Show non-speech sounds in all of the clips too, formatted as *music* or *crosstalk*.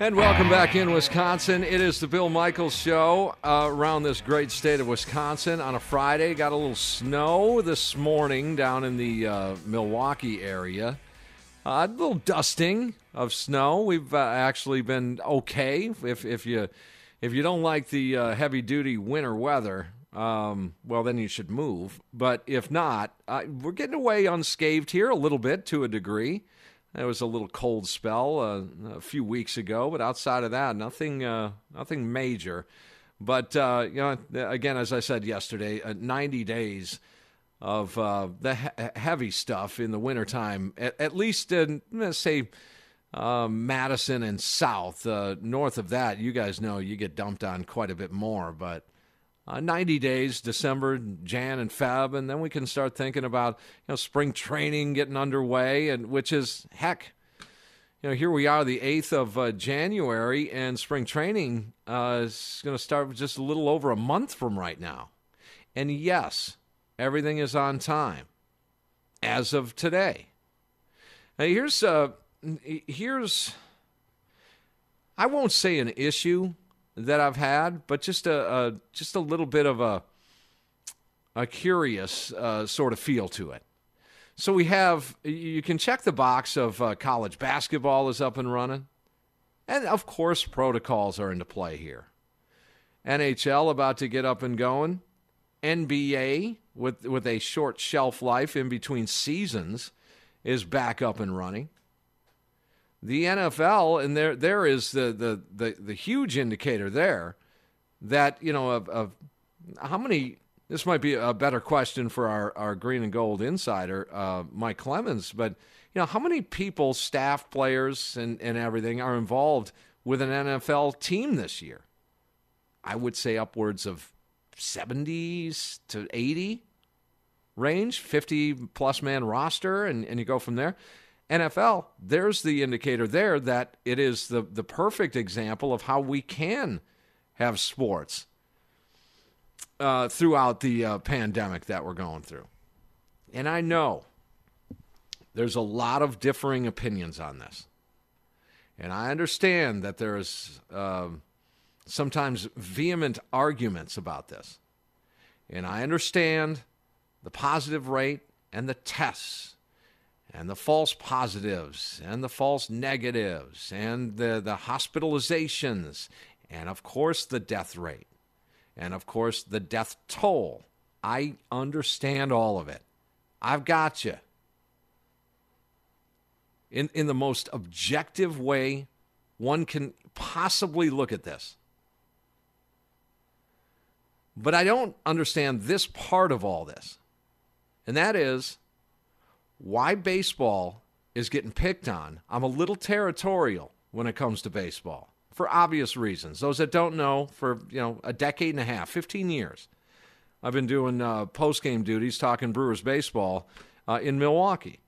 And welcome back in Wisconsin. It is the Bill Michaels Show uh, around this great state of Wisconsin on a Friday. Got a little snow this morning down in the uh, Milwaukee area. Uh, a little dusting of snow. We've uh, actually been okay. If if you if you don't like the uh, heavy duty winter weather, um, well then you should move. But if not, uh, we're getting away unscathed here a little bit to a degree. There was a little cold spell uh, a few weeks ago, but outside of that, nothing, uh, nothing major. But uh, you know, again, as I said yesterday, uh, 90 days of uh, the he- heavy stuff in the wintertime, at, at least in let's say uh, Madison and South. north of that, you guys know you get dumped on quite a bit more, but uh, 90 days, December, Jan, and Feb, and then we can start thinking about you know spring training getting underway, and which is heck, you know here we are, the 8th of uh, January, and spring training uh, is going to start just a little over a month from right now, and yes, everything is on time as of today. Now here's uh here's I won't say an issue that I've had, but just a, a just a little bit of a a curious uh, sort of feel to it. So we have you can check the box of uh, college basketball is up and running, and of course protocols are into play here. NHL about to get up and going. NBA with with a short shelf life in between seasons is back up and running the NFL, and there there is the the the, the huge indicator there that you know of, of, how many. This might be a better question for our, our green and gold insider, uh, Mike Clemens. But you know, how many people, staff, players, and and everything are involved with an NFL team this year? I would say upwards of seventies to eighty range, fifty plus man roster, and and you go from there. NFL, there's the indicator there that it is the, the perfect example of how we can have sports uh, throughout the uh, pandemic that we're going through. And I know there's a lot of differing opinions on this. And I understand that there is uh, sometimes vehement arguments about this. And I understand the positive rate and the tests and the false positives and the false negatives and the, the hospitalizations and of course the death rate and of course the death toll. I understand all of it. I've got you. In, in the most objective way one can possibly look at this. But I don't understand this part of all this. And that is why baseball is getting picked on. I'm a little territorial when it comes to baseball for obvious reasons. Those that don't know, for you know a decade and a half, 15 years, I've been doing uh, post game duties talking Brewers baseball uh, in Milwaukee.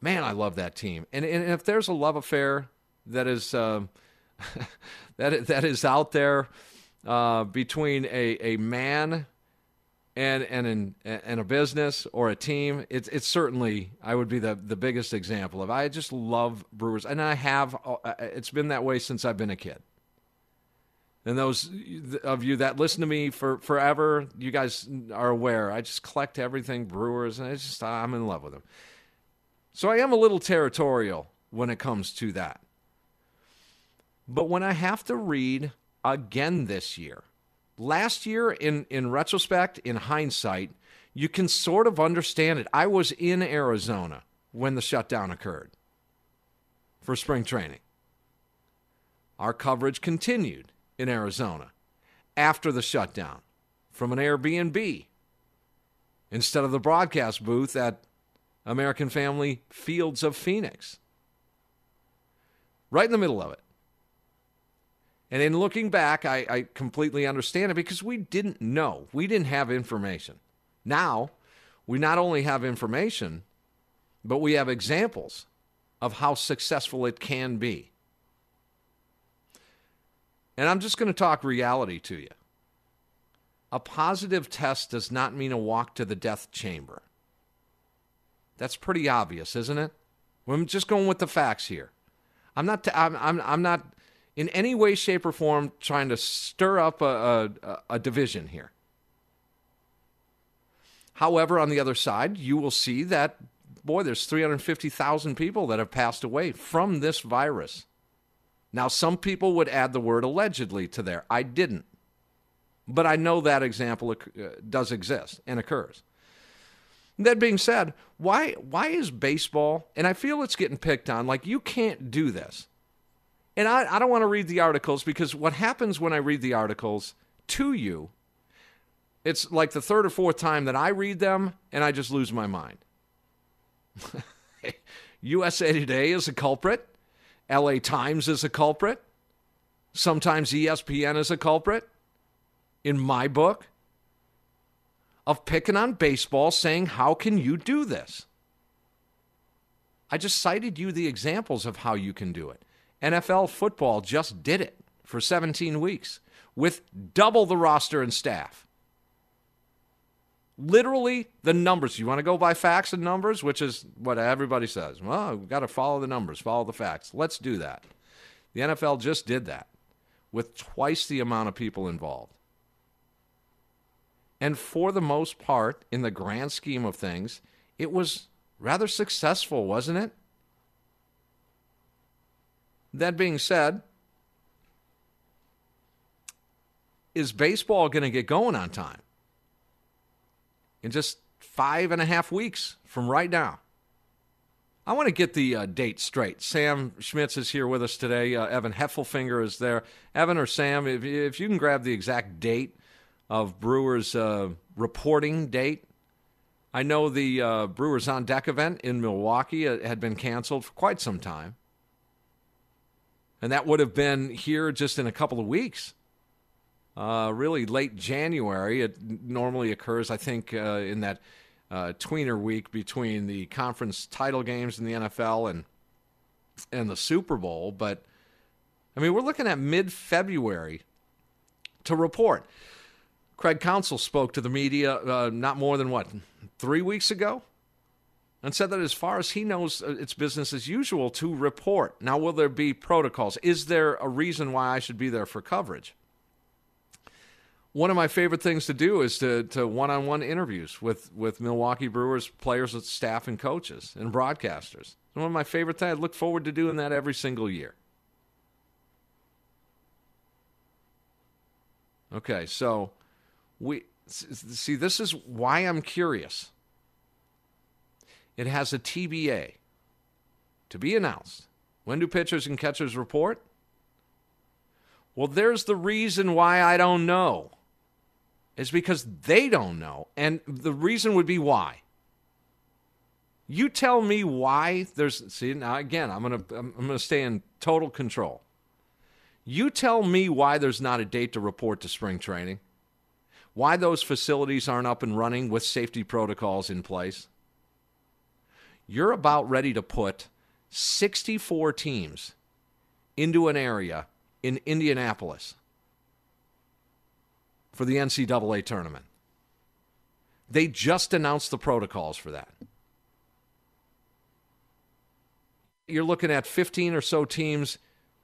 Man, I love that team. And, and if there's a love affair that is uh, *laughs* that that is out there uh, between a a man and and in and a business or a team, it's it's certainly I would be the the biggest example of. I just love Brewers, and I have. Uh, uh, it's been that way since I've been a kid. And those of you that listen to me for forever, you guys are aware. I just collect everything Brewers, and I just I'm in love with them. So I am a little territorial when it comes to that. But when I have to read again this year last year, in, in retrospect, in hindsight, you can sort of understand it. I was in Arizona when the shutdown occurred for spring training. Our coverage continued in Arizona after the shutdown from an Airbnb instead of the broadcast booth at American Family Fields of Phoenix. Right in the middle of it. And in looking back, I, I, completely understand it because we didn't know. We didn't have information. Now, We not only have information, but we have examples of how successful it can be. And I'm just going to talk reality to you. A positive test does not mean a walk to the death chamber. That's pretty obvious, isn't it? I'm just going with the facts here. I'm not. T- I'm, I'm. I'm not in any way, shape, or form trying to stir up a, a, a division here. However, on the other side, you will see that boy, there's 350,000 people that have passed away from this virus. Now, some people would add the word allegedly to there. I didn't. But I know that example uh, does exist and occurs. That being said, why why is baseball and I feel it's getting picked on like you can't do this. And I, I don't want to read the articles because what happens when I read the articles to you, it's like the third or fourth time that I read them and I just lose my mind. *laughs* USA Today is a culprit. LA Times is a culprit. Sometimes ESPN is a culprit. In my book, of picking on baseball, saying, How can you do this? I just cited you the examples of how you can do it. NFL football just did it for 17 weeks with double the roster and staff literally the numbers. You want to go by facts and numbers, which is what everybody says. Well, we've got to follow the numbers, follow the facts. Let's do that. The NFL just did that with twice the amount of people involved. And for the most part, in the grand scheme of things, it was rather successful, wasn't it? That being said, is baseball going to get going on time? in just five and a half weeks from right now. I want to get the uh, date straight. Sam Schmitz is here with us today. Uh, Evan Heffelfinger is there. Evan or Sam, if, if you can grab the exact date of Brewers' uh, reporting date. I know the uh, Brewers on Deck event in Milwaukee uh, had been canceled for quite some time. And that would have been here just in a couple of weeks uh, really late January. It normally occurs, I think, uh, in that uh, tweener week between the conference title games in the NFL and and the Super Bowl. But I mean, we're looking at mid February to report. Craig Counsell spoke to the media uh, not more than what three weeks ago, and said that as far as he knows, uh, it's business as usual to report. Now, will there be protocols? Is there a reason why I should be there for coverage? one of my favorite things to do is to, to one-on-one interviews with, with Milwaukee Brewers players, staff, and coaches and broadcasters. One of my favorite things. I look forward to doing that every single year. Okay, so we see. This is why I'm curious. It has a TBA to be announced. When do pitchers and catchers report? Well, there's the reason why I don't know is because they don't know. And the reason would be why. You tell me why there's see now again I'm going to I'm, I'm going to stay in total control. You tell me why there's not a date to report to spring training. Why those facilities aren't up and running with safety protocols in place. You're about ready to put 64 teams into an area in Indianapolis for the NCAA tournament. They just announced the protocols for that. You're looking at 15 or so teams,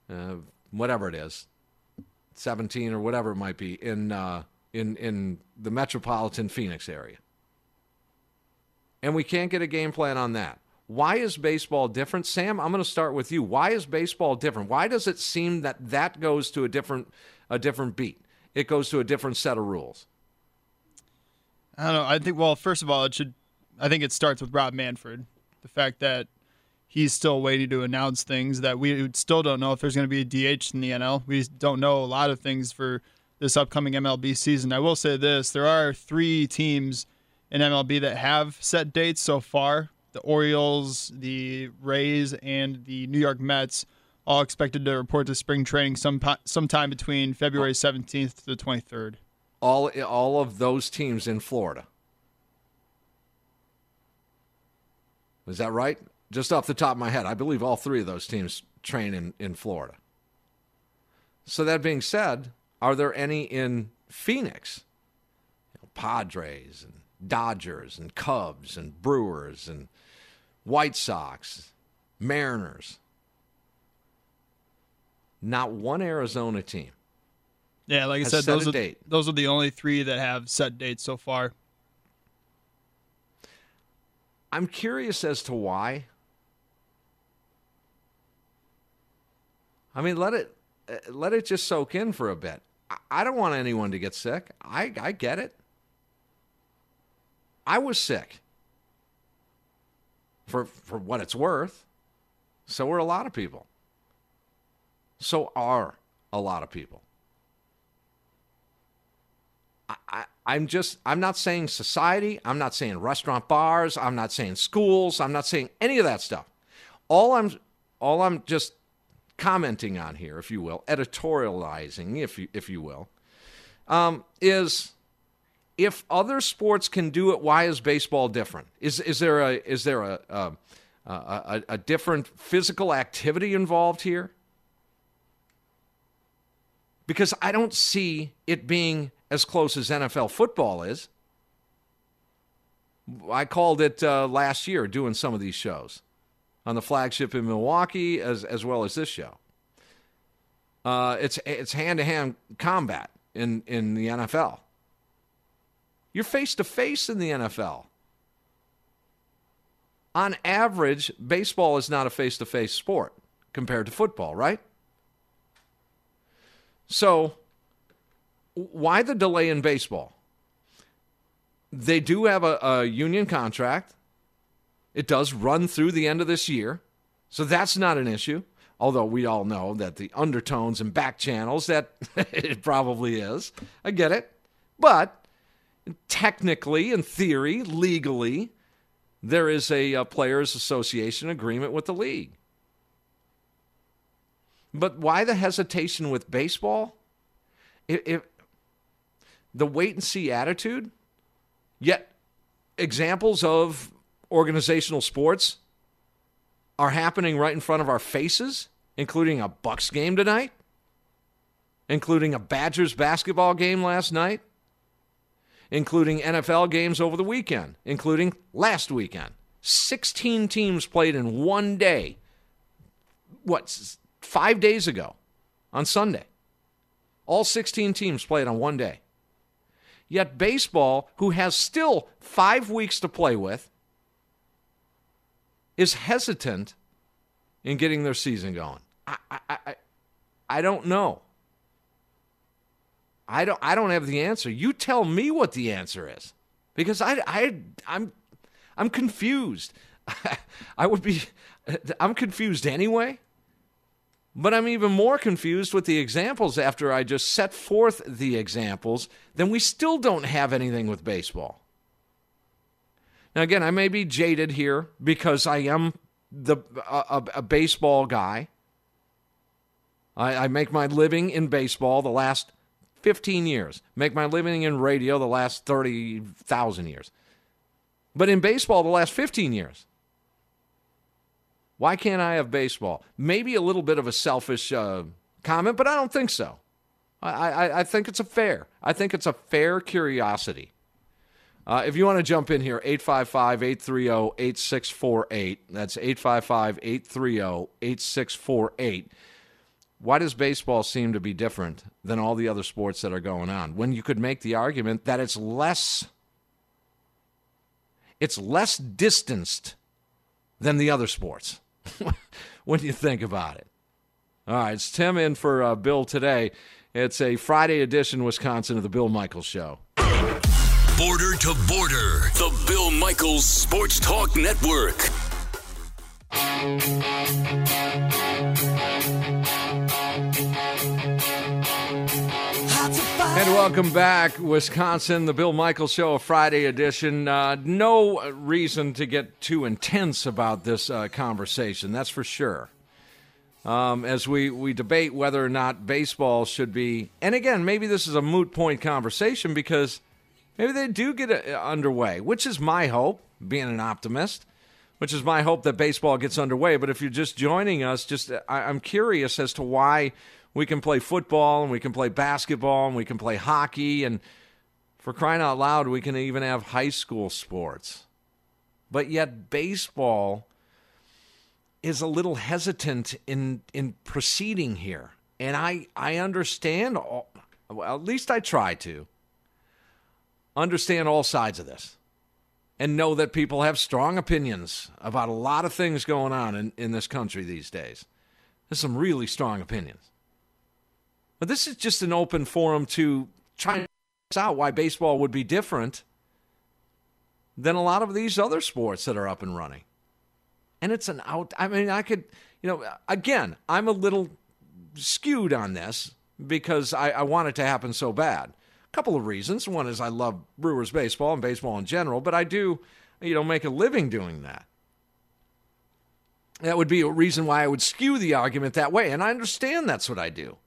uh, whatever it is, 17 or whatever it might be in uh, in in the metropolitan Phoenix area. And we can't get a game plan on that. Why is baseball different? Sam, I'm going to start with you. Why is baseball different? Why does it seem that that goes to a different a different beat? it goes to a different set of rules? I don't know. I think well, first of all, it should. I think it starts with Rob Manfred. The fact that he's still waiting to announce things that we still don't know if there's going to be a DH in the NL. We don't know a lot of things for this upcoming MLB season. I will say this: there are three teams in MLB that have set dates so far: the Orioles, the Rays, and the New York Mets all expected to report to spring training some sometime between February 17th to the 23rd. All all of those teams in Florida. Is that right? Just off the top of my head, I believe all three of those teams train in, in Florida. So, that being said, are there any in Phoenix? You know, Padres and Dodgers and Cubs and Brewers and White Sox, Mariners. Not one Arizona team. Yeah, like I said, those are date. those are the only three that have set dates so far. I'm curious as to why. I mean, let it uh, let it just soak in for a bit. I- I don't want anyone to get sick. I I get it. I was sick. For for what it's worth. So were a lot of people. So are a lot of people. I, I, I'm just, I'm not saying society. I'm not saying restaurant bars. I'm not saying schools. I'm not saying any of that stuff. All I'm, all I'm just commenting on here, if you will, editorializing, if you, if you will, um, is if other sports can do it, why is baseball different? Is, is there a, is there a, a, a, a, different physical activity involved here? Because I don't see it being as close as NFL football is. I called it uh, last year doing some of these shows on the flagship in Milwaukee as as well as this show. Uh, it's it's hand to hand combat in in the NFL. You're face to face in the NFL. On average, baseball is not a face to face sport compared to football, right? So, why the delay in baseball? They do have a, a, union contract. It does run through the end of this year. So that's not an issue. Although we all know that the undertones and back channels, that *laughs* it probably is. I get it. But technically, in theory, legally, there is a, a players' association agreement with the league. But why the hesitation with baseball? If, if, the wait and see attitude, yet examples of organizational sports are happening right in front of our faces, including a Bucks game tonight, including a Badgers basketball game last night, including NFL games over the weekend, including last weekend. 16 teams played in one day. What, five days ago on Sunday? All 16 teams played on one day. Yet baseball, who has still five weeks to play with, is hesitant in getting their season going. I, I, I, I don't know. I don't, I don't have the answer. You tell me what the answer is, because I, I, I'm, I'm confused. *laughs* I would be, *laughs* I'm confused anyway. But I'm even more confused with the examples after I just set forth the examples, then we still don't have anything with baseball. Now, again, I may be jaded here because I am the a, a baseball guy. I, I make my living in baseball the last 15 years, make my living in radio the last 30,000 years. But in baseball, the last 15 years. Why can't I have baseball? Maybe a little bit of a selfish uh, comment, but I don't think so. I, I, I, think it's a fair. I think it's a fair curiosity. Uh, if you want to jump in here, 855 830 8648. That's 855 830 8648. Why does baseball seem to be different than all the other sports that are going on? When you could make the argument that it's less it's less distanced than the other sports. *laughs* when you think about it. All right, it's Tim in for uh, Bill today. It's a Friday edition, Wisconsin, of the Bill Michaels Show. Border to border, the Bill Michaels Sports Talk Network. Welcome back, Wisconsin, the Bill Michaels Show, a Friday edition. Uh, no reason to get too intense about this uh, conversation, that's for sure. Um, as we, we debate whether or not baseball should be, and again, maybe this is a moot point conversation because maybe they do get uh, underway, which is my hope, being an optimist. which is my hope that baseball gets underway. But if you're just joining us, just I, I'm curious as to why we can play football and we can play basketball and we can play hockey and for crying out loud, we can even have high school sports. But yet baseball is a little hesitant in in proceeding here. And I I understand all, well, at least I try to understand all sides of this and know that people have strong opinions about a lot of things going on in, in this country these days. There's some really strong opinions. But this is just an open forum to try and out why baseball would be different than a lot of these other sports that are up and running. And it's an out. I mean, I could, you know, again, I'm a little skewed on this because I, I want it to happen so bad. A couple of reasons. One is I love Brewers baseball and baseball in general, but I do, you know, make a living doing that. That would be a reason why I would skew the argument that way. And I understand that's what I do.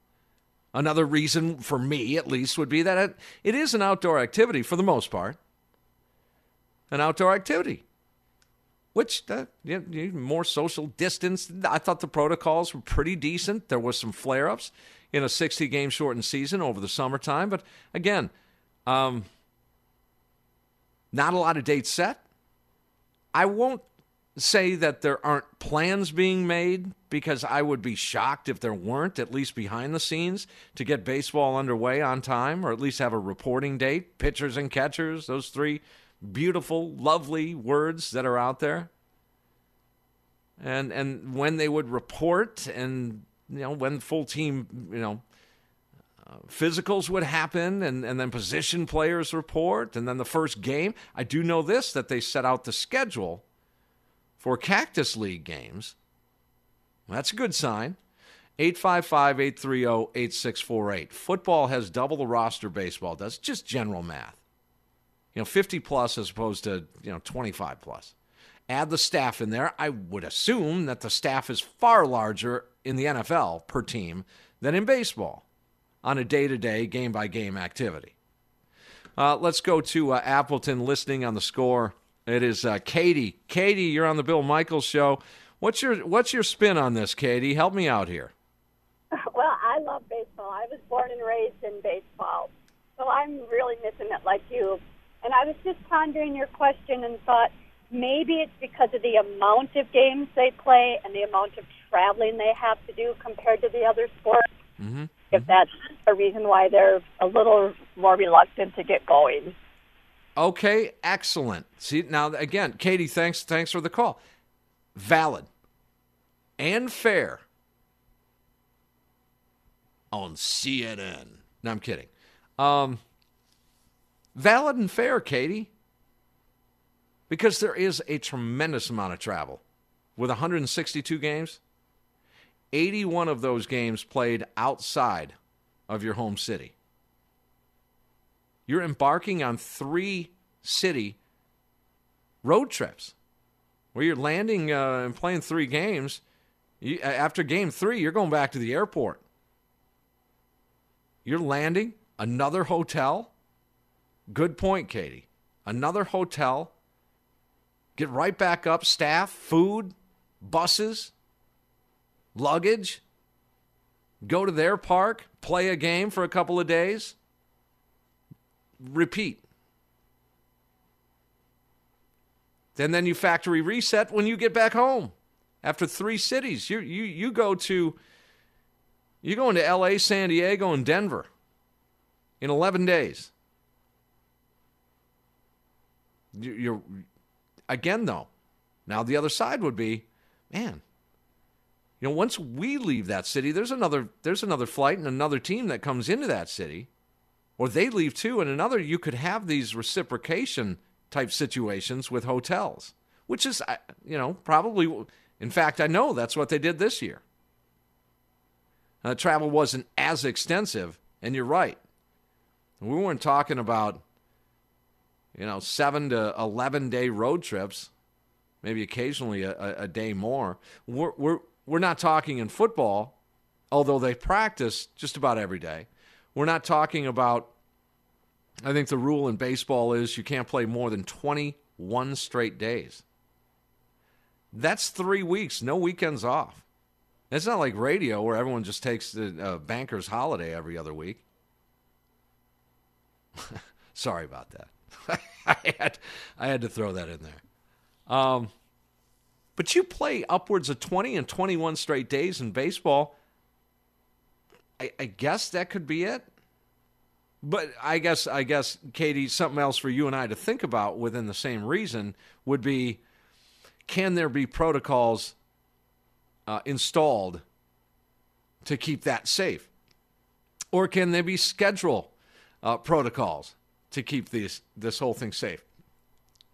Another reason, for me at least, would be that it, it is an outdoor activity for the most part. An outdoor activity, which uh, you more social distance. I thought the protocols were pretty decent. There was some flare ups in a 60 game shortened season over the summertime. But again, um, not a lot of dates set. I won't say that there aren't plans being made because I would be shocked if there weren't, at least behind the scenes, to get baseball underway on time or at least have a reporting date. Pitchers and catchers, those three beautiful, lovely words that are out there. And and when they would report and you know when full team you know uh, physicals would happen and, and then position players report and then the first game i do know this that they set out the schedule for Cactus League games. That's a good sign. 855 830 8648. Football has double the roster baseball does. Just general math. You know, 50 plus as opposed to, you know, 25 plus. Add the staff in there. I would assume that the staff is far larger in the NFL per team than in baseball on a day to day, game by game activity. Uh, let's go to uh, Appleton listening on the score. It is uh, Katie. Katie, you're on the Bill Michaels show. What's your What's your spin on this, Katie? Help me out here. *laughs* Well, I love baseball. I was born and raised in baseball, so I'm really missing it like you. And I was just pondering your question and thought maybe it's because of the amount of games they play and the amount of traveling they have to do compared to the other sports. Mm-hmm. If that's a reason why they're a little more reluctant to get going. Okay, excellent. See now again, Katie, thanks thanks for the call. Valid and fair on CNN. No, I'm kidding. Um, valid and fair, Katie, because there is a tremendous amount of travel with 162 games. 81 of those games played outside of your home city. You're embarking on three city road trips where you're landing uh, and playing three games. You, after game three, you're going back to the airport. You're landing another hotel. Good point, Katie. Another hotel. Get right back up. Staff, food, buses, luggage. Go to their park, play a game for a couple of days repeat. Then then you factory reset when you get back home after three cities. You you you go to you go into LA, San Diego, and Denver in 11 days. You're again though. Now the other side would be, man. You know, once we leave that city, there's another there's another flight and another team that comes into that city or they leave too. And another, you could have these reciprocation type situations with hotels, which is, you know, probably, in fact, I know that's what they did this year. Uh, travel wasn't as extensive, and you're right. We weren't talking about, you know, seven to 11 day road trips, maybe occasionally a, a day more. We're, we're, we're not talking in football, although they practice just about every day. We're not talking about, I think the rule in baseball is you can't play more than 21 straight days. That's three weeks, no weekends off. It's not like radio where everyone just takes the uh, banker's holiday every other week. *laughs* Sorry about that. *laughs* I had I had to throw that in there. Um, but you play upwards of 20 and 21 straight days in baseball. I, I guess that could be it. But I guess I guess Katie, something else for you and I to think about within the same reason would be can there be protocols uh, installed to keep that safe? Or can there be schedule uh, protocols to keep these, this whole thing safe?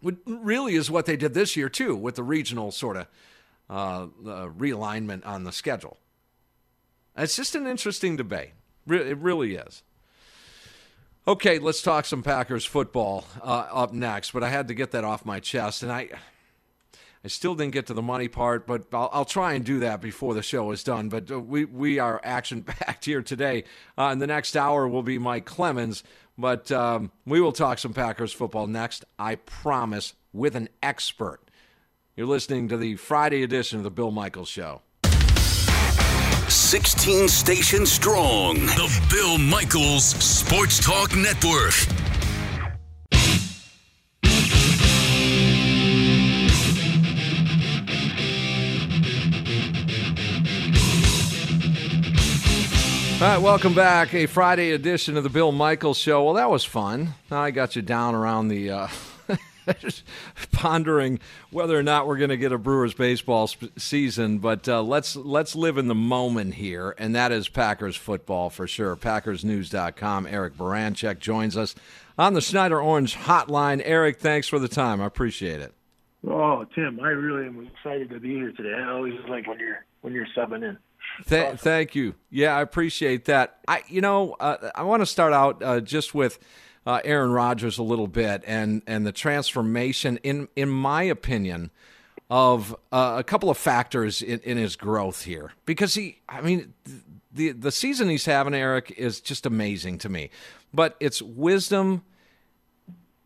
What really is what they did this year, too, with the regional sort of uh realignment on the schedule. It's just an interesting debate. It really is. Okay, let's talk some Packers football uh, up next, but I had to get that off my chest, and I I still didn't get to the money part, but I'll, I'll try and do that before the show is done. But uh, we, we are action packed *laughs* here today. Uh, in the next hour will be Mike Clemens, but um, we will talk some Packers football next, I promise, with an expert. You're listening to the Friday edition of the Bill Michaels Show. 16 stations strong. The Bill Michaels Sports Talk Network. All right, welcome back. A Friday edition of the Bill Michaels Show. Well, that was fun. I got you down around the. Uh, just *laughs* pondering whether or not we're going to get a Brewers baseball sp- season, but uh, let's let's live in the moment here, and that is Packers football for sure. PackersNews.com. Eric Baranczyk joins us on the Schneider Orange Hotline. Eric, thanks for the time. I appreciate it. Oh, Tim, I really am excited to be here today. I always like when you're when you're subbing in. Th- awesome. Thank you. Yeah, I appreciate that. I, you know, uh, I want to start out uh, just with uh, Aaron Rodgers a little bit and and the transformation, in in my opinion, of uh, a couple of factors in, in his growth here. Because he, I mean, the the season he's having, Eric, is just amazing to me. But it's wisdom,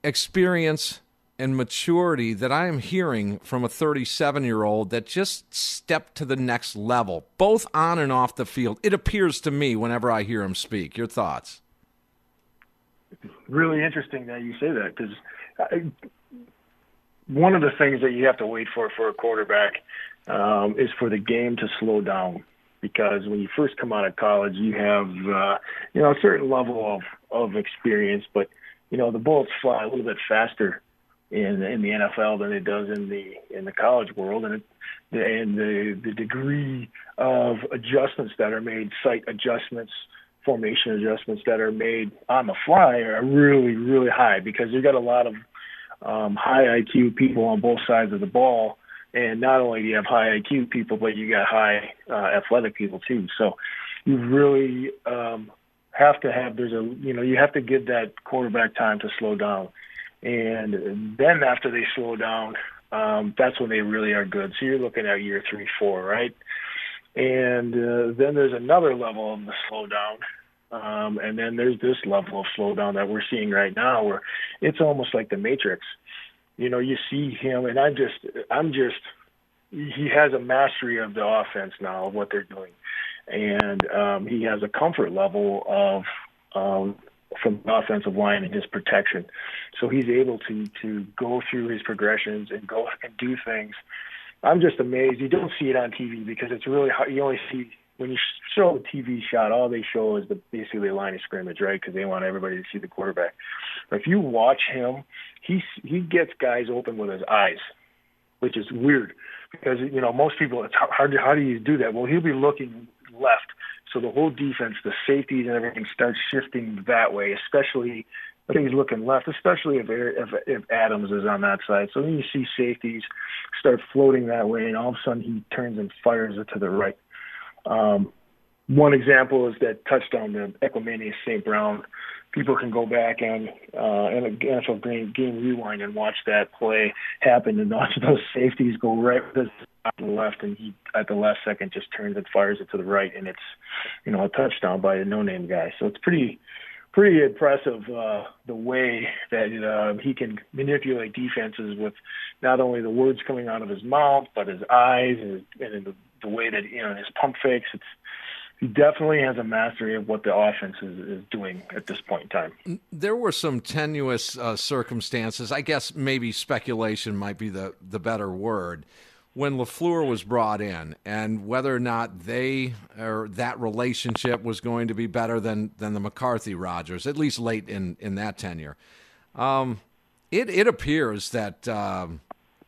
experience and maturity that I am hearing from a 37 year old that just stepped to the next level, both on and off the field. It appears to me whenever I hear him speak. Your thoughts? Really interesting that you say that because one of the things that you have to wait for for a quarterback um, is for the game to slow down. Because when you first come out of college, you have uh, you know a certain level of of experience, but you know the bullets fly a little bit faster in in the NFL than it does in the in the college world, and it, and the the degree of adjustments that are made, sight adjustments, formation adjustments that are made on the fly are really really high because you've got a lot of um, high IQ people on both sides of the ball, and not only do you have high IQ people, but you got high uh, athletic people too. So you really um, have to have there's a you know you have to give that quarterback time to slow down and then after they slow down, um, that's when they really are good. So you're looking at year three, four, right? And uh, then there's another level of the slowdown. Um, and then there's this level of slowdown that we're seeing right now where it's almost like the Matrix. You know, you see him, and I'm just, I'm just, he has a mastery of the offense now of what they're doing. And um, he has a comfort level of um, from the offensive line and his protection. So he's able to to go through his progressions and go and do things. I'm just amazed. You don't see it on TV because it's really hard. You only see when you show a TV shot, all they show is the basically the line of scrimmage, right? Because they want everybody to see the quarterback. But if you watch him, he he gets guys open with his eyes, which is weird because you know most people it's hard. How do you do that? Well, he'll be looking left so the whole defense, the safeties and everything starts shifting that way, especially I think he's looking left, especially if, if if Adams is on that side. So then you see safeties start floating that way, and all of a sudden he turns and fires it to the right. Um, one example is that touchdown to Equanimeous St. Brown. People can go back and uh, a NFL game, game rewind and watch that play happen and watch *laughs* those safeties go right to the left, and he at the last second just turns and fires it to the right, and it's you know a touchdown by a no-name guy. So it's pretty pretty impressive uh, the way that uh, he can manipulate defenses with not only the words coming out of his mouth, but his eyes and, and the, the way that you know his pump fakes. It's he definitely has a mastery of what the offense is, is doing at this point in time. There were some tenuous uh, circumstances. I guess maybe speculation might be the the better word when LaFleur was brought in and whether or not they or that relationship was going to be better than, than the McCarthy Rodgers, at least late in, in that tenure. Um, it, it appears that, um,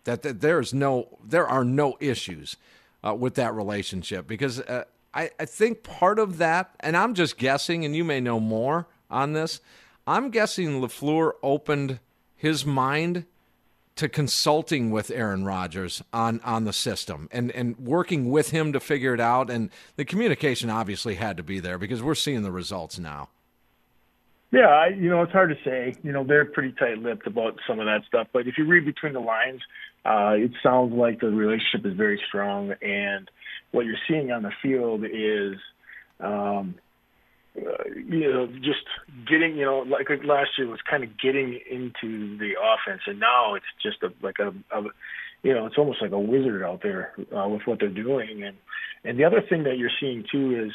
that, that there's no, there are no issues uh, with that relationship because uh, I, I think part of that, and I'm just guessing, and you may know more on this, I'm guessing LaFleur opened his mind to consulting with Aaron Rodgers on on the system and and working with him to figure it out and the communication obviously had to be there because we're seeing the results now. Yeah, I, you know it's hard to say. You know they're pretty tight-lipped about some of that stuff, but if you read between the lines, uh, it sounds like the relationship is very strong, and what you're seeing on the field is um, uh, you know, just getting, you know, like last year was kind of getting into the offense, and now it's just a like a, a you know, it's almost like a wizard out there uh, with what they're doing. And and the other thing that you're seeing too is,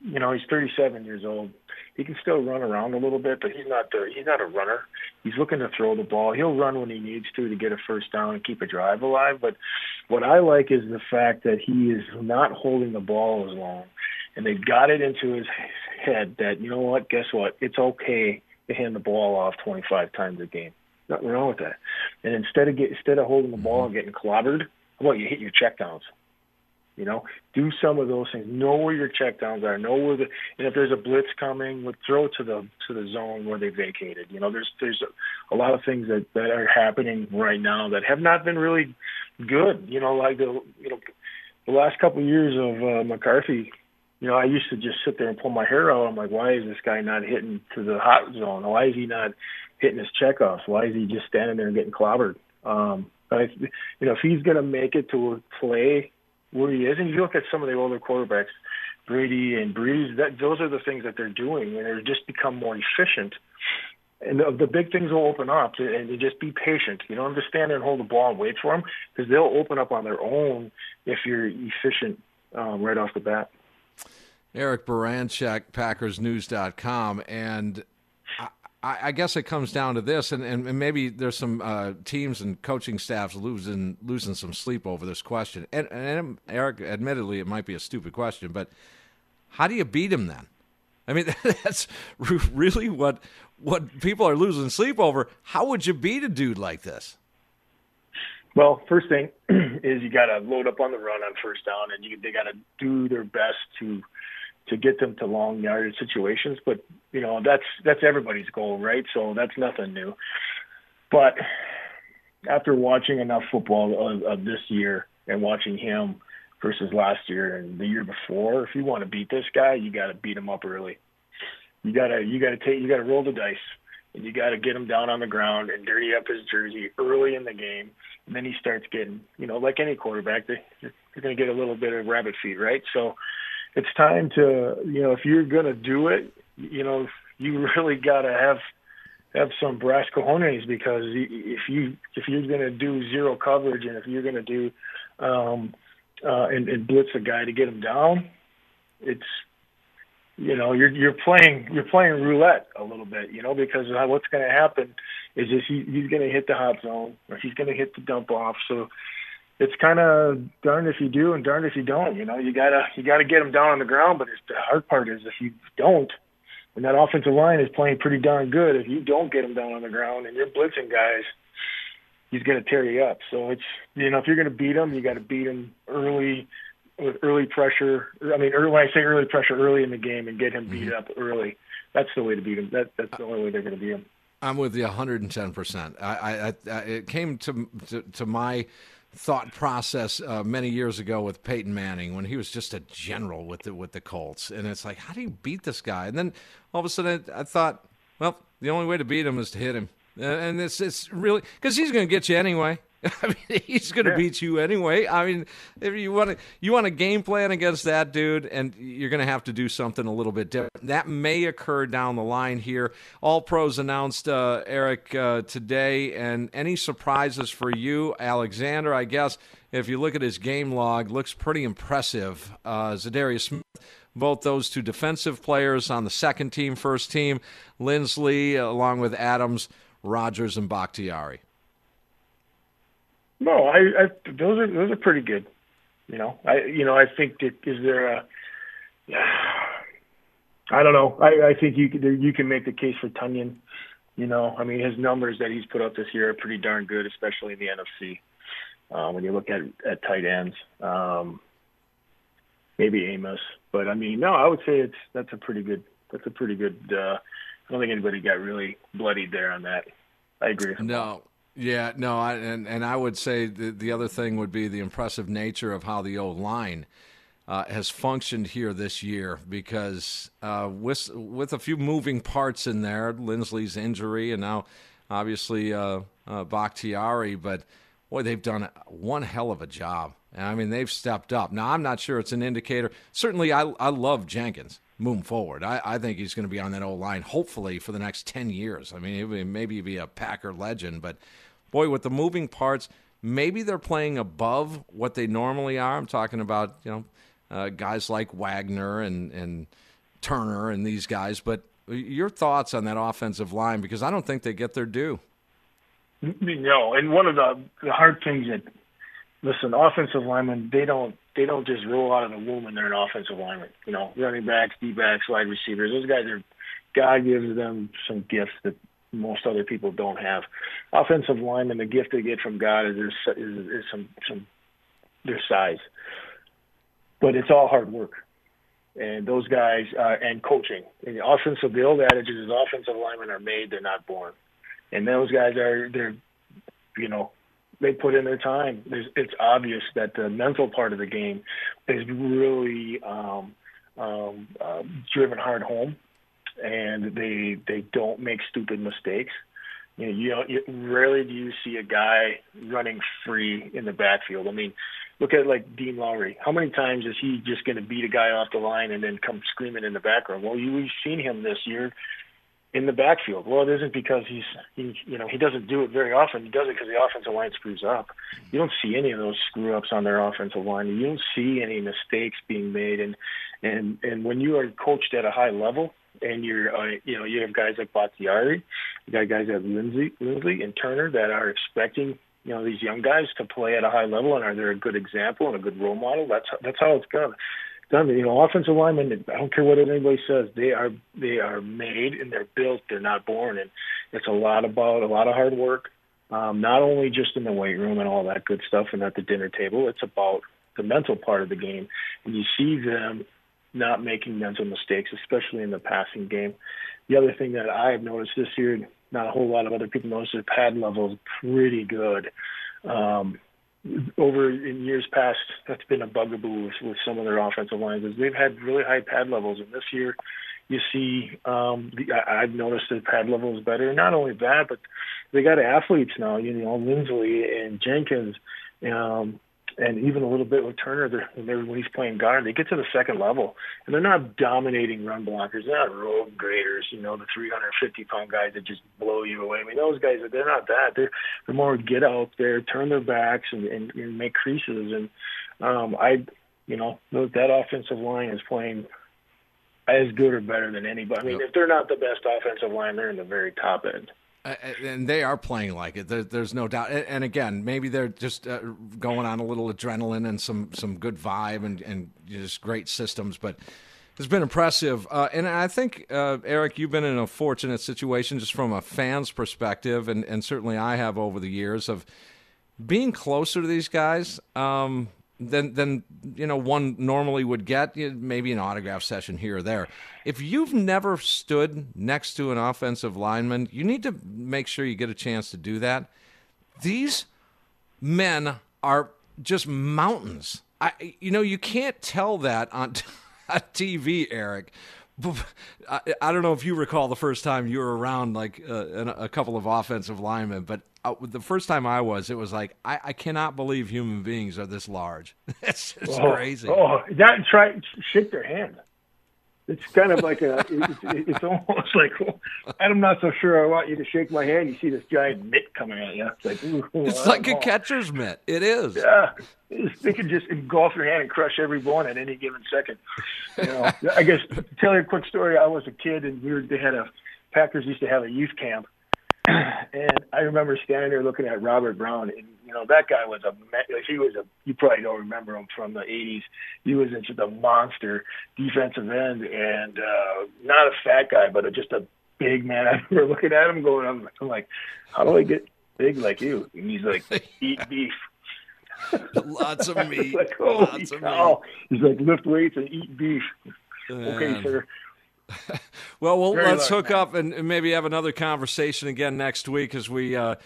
you know, he's 37 years old. He can still run around a little bit, but he's not the he's not a runner. He's looking to throw the ball. He'll run when he needs to to get a first down and keep a drive alive. But what I like is the fact that he is not holding the ball as long and they got it into his head that you know what, guess what, it's okay to hand the ball off 25 times a game. Nothing wrong with that. And instead of get instead of holding the ball and getting clobbered, how about you hit your checkdowns? You know, do some of those things. Know where your checkdowns are. Know where the and if there's a blitz coming, throw it to the to the zone where they vacated. You know, there's there's a, a lot of things that that are happening right now that have not been really good. You know, like the you know the last couple of years of uh, McCarthy you know, I used to just sit there and pull my hair out. I'm like, why is this guy not hitting to the hot zone? Why is he not hitting his checkoffs? Why is he just standing there and getting clobbered? Um, but I, you know, if he's going to make it to a play where he is, and you look at some of the older quarterbacks, Brady and Brees, that those are the things that they're doing, and they're just become more efficient. And the, the big things will open up, and you just be patient. You don't have to stand there and hold the ball and wait for them, because they'll open up on their own if you're efficient um, right off the bat. Eric Baranczyk, PackersNews.com, and I, I, guess it comes down to this, and, and, maybe there's some uh, teams and coaching staffs losing losing some sleep over this question. And, and Eric, admittedly, it might be a stupid question, but how do you beat him then? I mean, *laughs* that's really what what people are losing sleep over. How would you beat a dude like this? Well, first thing *clears throat* is you got to load up on the run on first down, and you, they got to do their best to to get them to long yardage situations. But you know that's that's everybody's goal, right? So that's nothing new. But after watching enough football of, of this year and watching him versus last year and the year before, if you want to beat this guy, you got to beat him up early. You gotta you gotta take you gotta roll the dice and you got to get him down on the ground and dirty up his jersey early in the game. And then he starts getting, you know, like any quarterback, they, you're going to get a little bit of rabbit feet, right? So it's time to you know if you're going to do it, you know you *laughs* really got to have have some brass cojones because if you if you're going to do zero coverage and if you're going to do um, uh, and, and blitz a guy to get him down, it's you know you're you're playing you're playing roulette a little bit, you know, because what's going to happen is just he, he's going to hit the hot zone or he's going to hit the dump off. So it's kind of darned if you do and darned if you don't. You know, you gotta you gotta get them down on the ground. But the hard part is if you don't, and that offensive line is playing pretty darn good. If you don't get them down on the ground and you're blitzing guys, he's going to tear you up. So it's you know if you're going to beat him, you got to beat him early with early pressure. I mean, early, when I say early pressure, early in the game and get him beat mm-hmm. up early. That's the way to beat him. That that's the only way they're going to beat him. I'm with you 110. percent I, I, I it came to, to to my thought process uh, many years ago with Peyton Manning when he was just a general with the with the Colts, and it's like, how do you beat this guy? And then all of a sudden, I, I thought, well, the only way to beat him is to hit him, and it's it's really because he's going to get you anyway. *laughs* I mean, he's going to Yeah. beat you anyway. I mean, if you want to, you want a game plan against that dude, and you're going to have to do something a little bit different. That may occur down the line here. All pros announced, uh, Eric, uh, today, and any surprises for you, Alexander? I guess if you look at his game log, looks pretty impressive. Uh, Za'Darius Smith. Both those two defensive players on the second team, first team, Linsley, along with Adams, Rodgers, and Bakhtiari. No, I, I those are those are pretty good. You know, I you know I think that is there a *sighs* I don't know. I, I think you can you can make the case for Tonyan. You know, I mean his numbers that he's put up this year are pretty darn good, especially in the NFC. Uh, when you look at at tight ends, um, maybe Amos, but I mean no, I would say it's that's a pretty good that's a pretty good. Uh, I don't think anybody got really bloodied there on that. I agree. No. Yeah, no, I, and and I would say the the other thing would be the impressive nature of how the old line uh, has functioned here this year because uh, with with a few moving parts in there, Linsley's injury, and now obviously uh, uh, Bakhtiari, but boy, they've done one hell of a job. I mean, they've stepped up. Now, I'm not sure it's an indicator. Certainly, I I love Jenkins moving forward. I, I think he's going to be on that old line, hopefully, for the next 10 years. I mean, may- maybe be a Packer legend, but boy, with the moving parts, maybe they're playing above what they normally are. I'm talking about, you know, uh, guys like Wagner and, and Turner and these guys, but your thoughts on that offensive line, because I don't think they get their due. No, and one of the the hard things that listen, offensive linemen they don't they don't just roll out of the womb and they're an offensive lineman. You know, running backs, D backs, wide receivers. Those guys are God gives them some gifts that most other people don't have. Offensive linemen, the gift they get from God is their, is, is some some their size, but it's all hard work. And those guys uh, and coaching. And the offensive, the old adage is offensive linemen are made, they're not born and those guys are they're you know they put in their time There's, it's obvious that the mental part of the game is really um um uh, driven hard home and they they don't make stupid mistakes you know, you know you, rarely do you see a guy running free in the backfield i mean look at like Dean Lowry. How many times is he just going to beat a guy off the line and then come screaming in the background? Well, you, we've seen him this year in the backfield. Well, it isn't because he's he you know he doesn't do it very often. He does it because the offensive line screws up. You don't see any of those screw ups on their offensive line. You don't see any mistakes being made. And and and when you are coached at a high level and you're uh, you know you have guys like Bakhtiari, you got guys like Lindsay, Linsley and Turner that are expecting you know these young guys to play at a high level and are they a good example and a good role model? That's that's how it's done done. You know, offensive linemen. I don't care what anybody says. They are they are made and they're built. They're not born. And it's a lot about a lot of hard work. Um, not only just in the weight room and all that good stuff and at the dinner table. It's about the mental part of the game. And you see them not making mental mistakes, especially in the passing game. The other thing that I've noticed this year, not a whole lot of other people noticed, their pad level is pretty good. Um, over in years past, that's been a bugaboo with, with some of their offensive lines. Is they've had really high pad levels, and this year, you see, um, the, I, I've noticed the pad level is better. Not only that, but they got athletes now. You know, Linsley and Jenkins, um, and even a little bit with Turner. They're, when, they're, when he's playing guard, they get to the second level, and they're not dominating run blockers. They're not road graders. You know, the 350 pound guys that just blow you away. I mean, those guys, they're not that. They're they're more get out there, turn their backs, and, and, and make creases. And um, I, you know, that offensive line is playing as good or better than anybody. I mean, if they're not the best offensive line, they're in the very top end. Uh, and they are playing like it. There, there's no doubt. And and again, maybe they're just uh, going on a little adrenaline and some some good vibe and and just great systems. But it's been impressive. Uh, and I think uh, Eric, you've been in a fortunate situation just from a fan's perspective, and and certainly I have over the years of being closer to these guys. Um, than than you know one normally would get maybe an autograph session here or there. If you've never stood next to an offensive lineman, you need to make sure you get a chance to do that. These men are just mountains. I you know you can't tell that on *laughs* on TV, Eric, I, I, don't know if you recall the first time you were around like uh, a couple of offensive linemen, but uh, the first time I was, it was like I, I cannot believe human beings are this large. *laughs* it's just oh, crazy. Oh, that try shake their hand. It's kind of like a. It's, it's almost like I'm not so sure. I want you to shake my hand. You see this giant mitt coming at you. It's like ooh, it's like a catcher's mitt. It is. Yeah, they can just engulf your hand and crush every bone at any given second. You know, I guess to tell you a quick story. I was a kid, and we were. They had a Packers used to have a youth camp, *clears throat* and I remember standing there looking at Robert Brown, and you know that guy was a he was a you probably don't remember him from the '80s. He was just a monster defensive end, and uh, not a fat guy, but a, just a big man. *laughs* I remember looking at him going, I'm, I'm like, how do I get big like you? And he's like, *laughs* eat beef. Lots of *laughs* meat. like, Lots cow. He's like, lift weights and eat beef. Man. Okay, sir. *laughs* well, well let's hook man. up and maybe have another conversation again next week as we uh,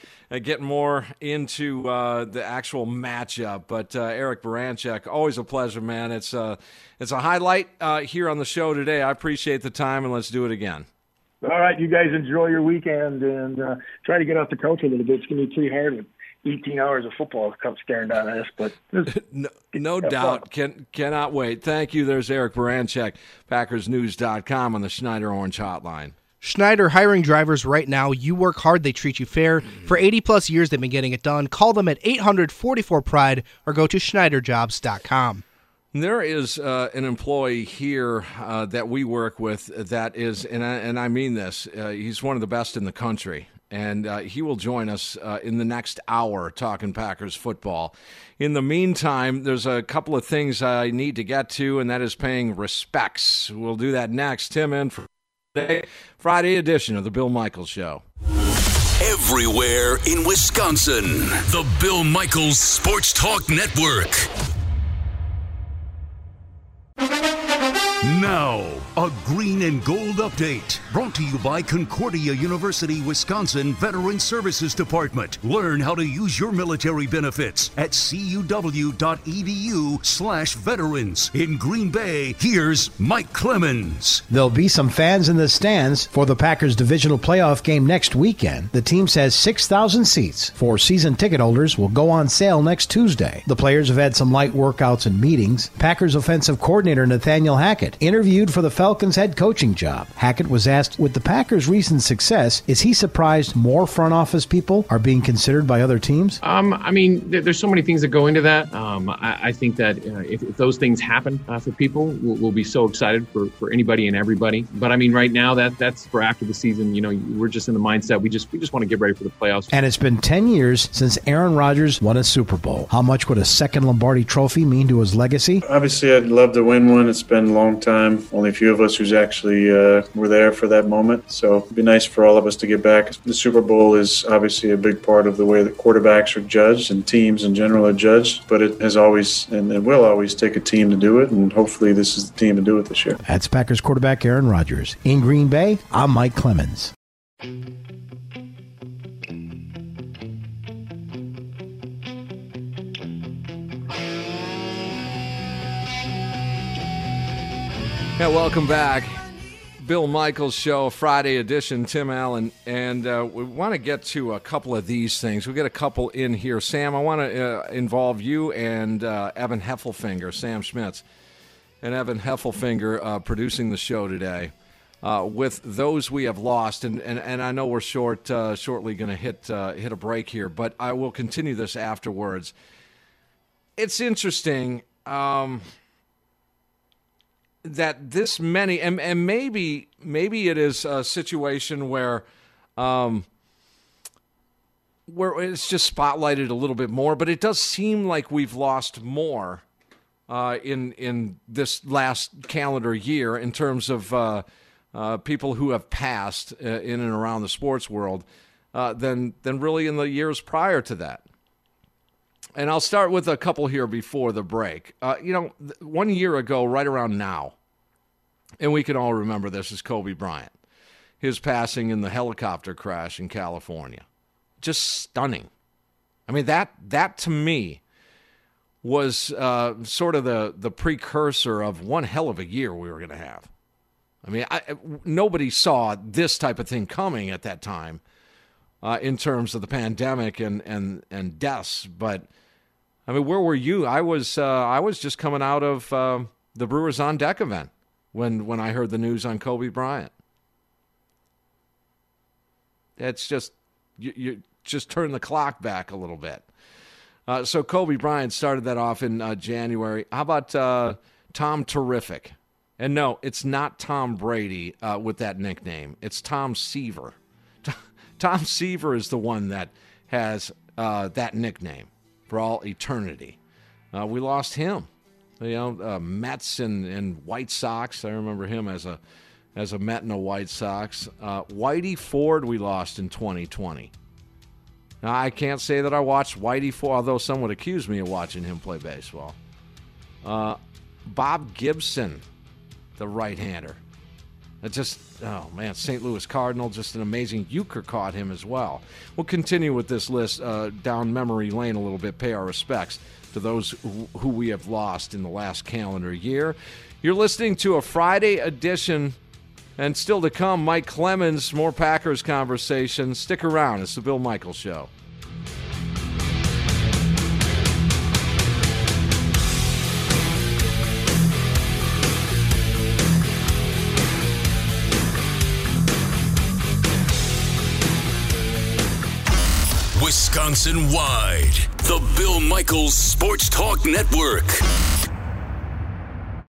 get more into uh, the actual matchup. But uh, Eric Baranczyk, always a pleasure, man. It's uh, it's a highlight uh, here on the show today. I appreciate the time, and let's do it again. All right, you guys enjoy your weekend and uh, try to get off the couch a little bit. It's going to be pretty hard 18 hours of football come staring down at us. But *laughs* no, no doubt, can cannot wait. Thank you. There's Eric Baranczyk, PackersNews.com on the Schneider Orange Hotline. Schneider hiring drivers right now. You work hard, they treat you fair. For 80 plus years, they've been getting it done. Call them at 844 Pride or go to SchneiderJobs.com. There is uh, an employee here uh, that we work with that is, and I, and I mean this, uh, he's one of the best in the country and uh, he will join us uh, in the next hour talking Packers football. In the meantime, there's a couple of things I need to get to, and that is paying respects. We'll do that next. Tim in for Friday, Friday edition of the Bill Michaels Show. Everywhere in Wisconsin, the Bill Michaels Sports Talk Network. Now, a green and gold update brought to you by Concordia University, Wisconsin Veteran Services Department. Learn how to use your military benefits at cuw.edu/slash veterans. In Green Bay, here's Mike Clemens. There'll be some fans in the stands for the Packers divisional playoff game next weekend. The team says 6,000 seats for season ticket holders will go on sale next Tuesday. The players have had some light workouts and meetings. Packers offensive coordinator Nathaniel Hackett Hackett, interviewed for the Falcons head coaching job. Hackett was asked, with the Packers' recent success, is he surprised more front office people are being considered by other teams? Um, I mean, there's so many things that go into that. Um, I, I, think that uh, if, if, those things happen uh, for people, we'll, we'll, be so excited for, for anybody and everybody. But I mean, right now, that that's for after the season. You know, we're just in the mindset we just we just want to get ready for the playoffs. And it's been 10 years since Aaron Rodgers won a Super Bowl. How much would a second Lombardi Trophy mean to his legacy? Obviously, I'd love to win one. It's been a long time. Only a few of us who's actually uh, were there for that moment. So it'd be nice for all of us to get back. The Super Bowl is obviously a big part of the way that quarterbacks are judged and teams in general are judged. But it has always and it will always take a team to do it. And hopefully this is the team to do it this year. That's Packers quarterback Aaron Rodgers. In Green Bay, I'm Mike Clemens. Yeah, welcome back. Bill Michaels Show, Friday edition. Tim Allen, and uh, we want to get to a couple of these things. we got a couple in here. Sam, I want to uh, involve you and uh, Evan Heffelfinger, Sam Schmitz, and Evan Heffelfinger uh, producing the show today. Uh, with those we have lost, and, and, and I know we're short uh, shortly going to hit hit a break here, but I will continue this afterwards. It's interesting. Um, that this many and, and maybe maybe it is a situation where um where it's just spotlighted a little bit more but it does seem like we've lost more uh, in in this last calendar year in terms of uh, uh, people who have passed uh, in and around the sports world uh, than than really in the years prior to that. And I'll start with a couple here before the break. Uh, you know, one year ago, right around now, and we can all remember this is Kobe Bryant, his passing in the helicopter crash in California. Just stunning. I mean, that, that to me was uh, sort of the, the precursor of one hell of a year we were going to have. I mean, I, nobody saw this type of thing coming at that time uh, in terms of the pandemic and, and, and deaths. But I mean, where were you? I was uh, I was just coming out of uh, the Brewers on Deck event when when I heard the news on Kobe Bryant. It's just you, you just turn the clock back a little bit. Uh, so Kobe Bryant started that off in uh, January. How about uh, Tom Terrific? And no, it's not Tom Brady uh, with that nickname. It's Tom Seaver. *laughs* Tom Seaver is the one that has that nickname for all eternity. Uh, we lost him. You know, Mets and, and White Sox. I remember him as a as a Met and a White Sox. Whitey Ford we lost in 2020. Now, I can't say that I watched Whitey Ford, although some would accuse me of watching him play baseball. Uh, Bob Gibson, the right-hander. It just, oh man, St. Louis Cardinal, just an amazing. Uecker caught him as well. We'll continue with this list uh, down memory lane a little bit. Pay our respects to those who, who we have lost in the last calendar year. You're listening to a Friday edition and still to come, Mike Clemens, more Packers conversation. Stick around. It's the Bill Michaels Show. Wisconsin wide, the Bill Michaels Sports Talk Network.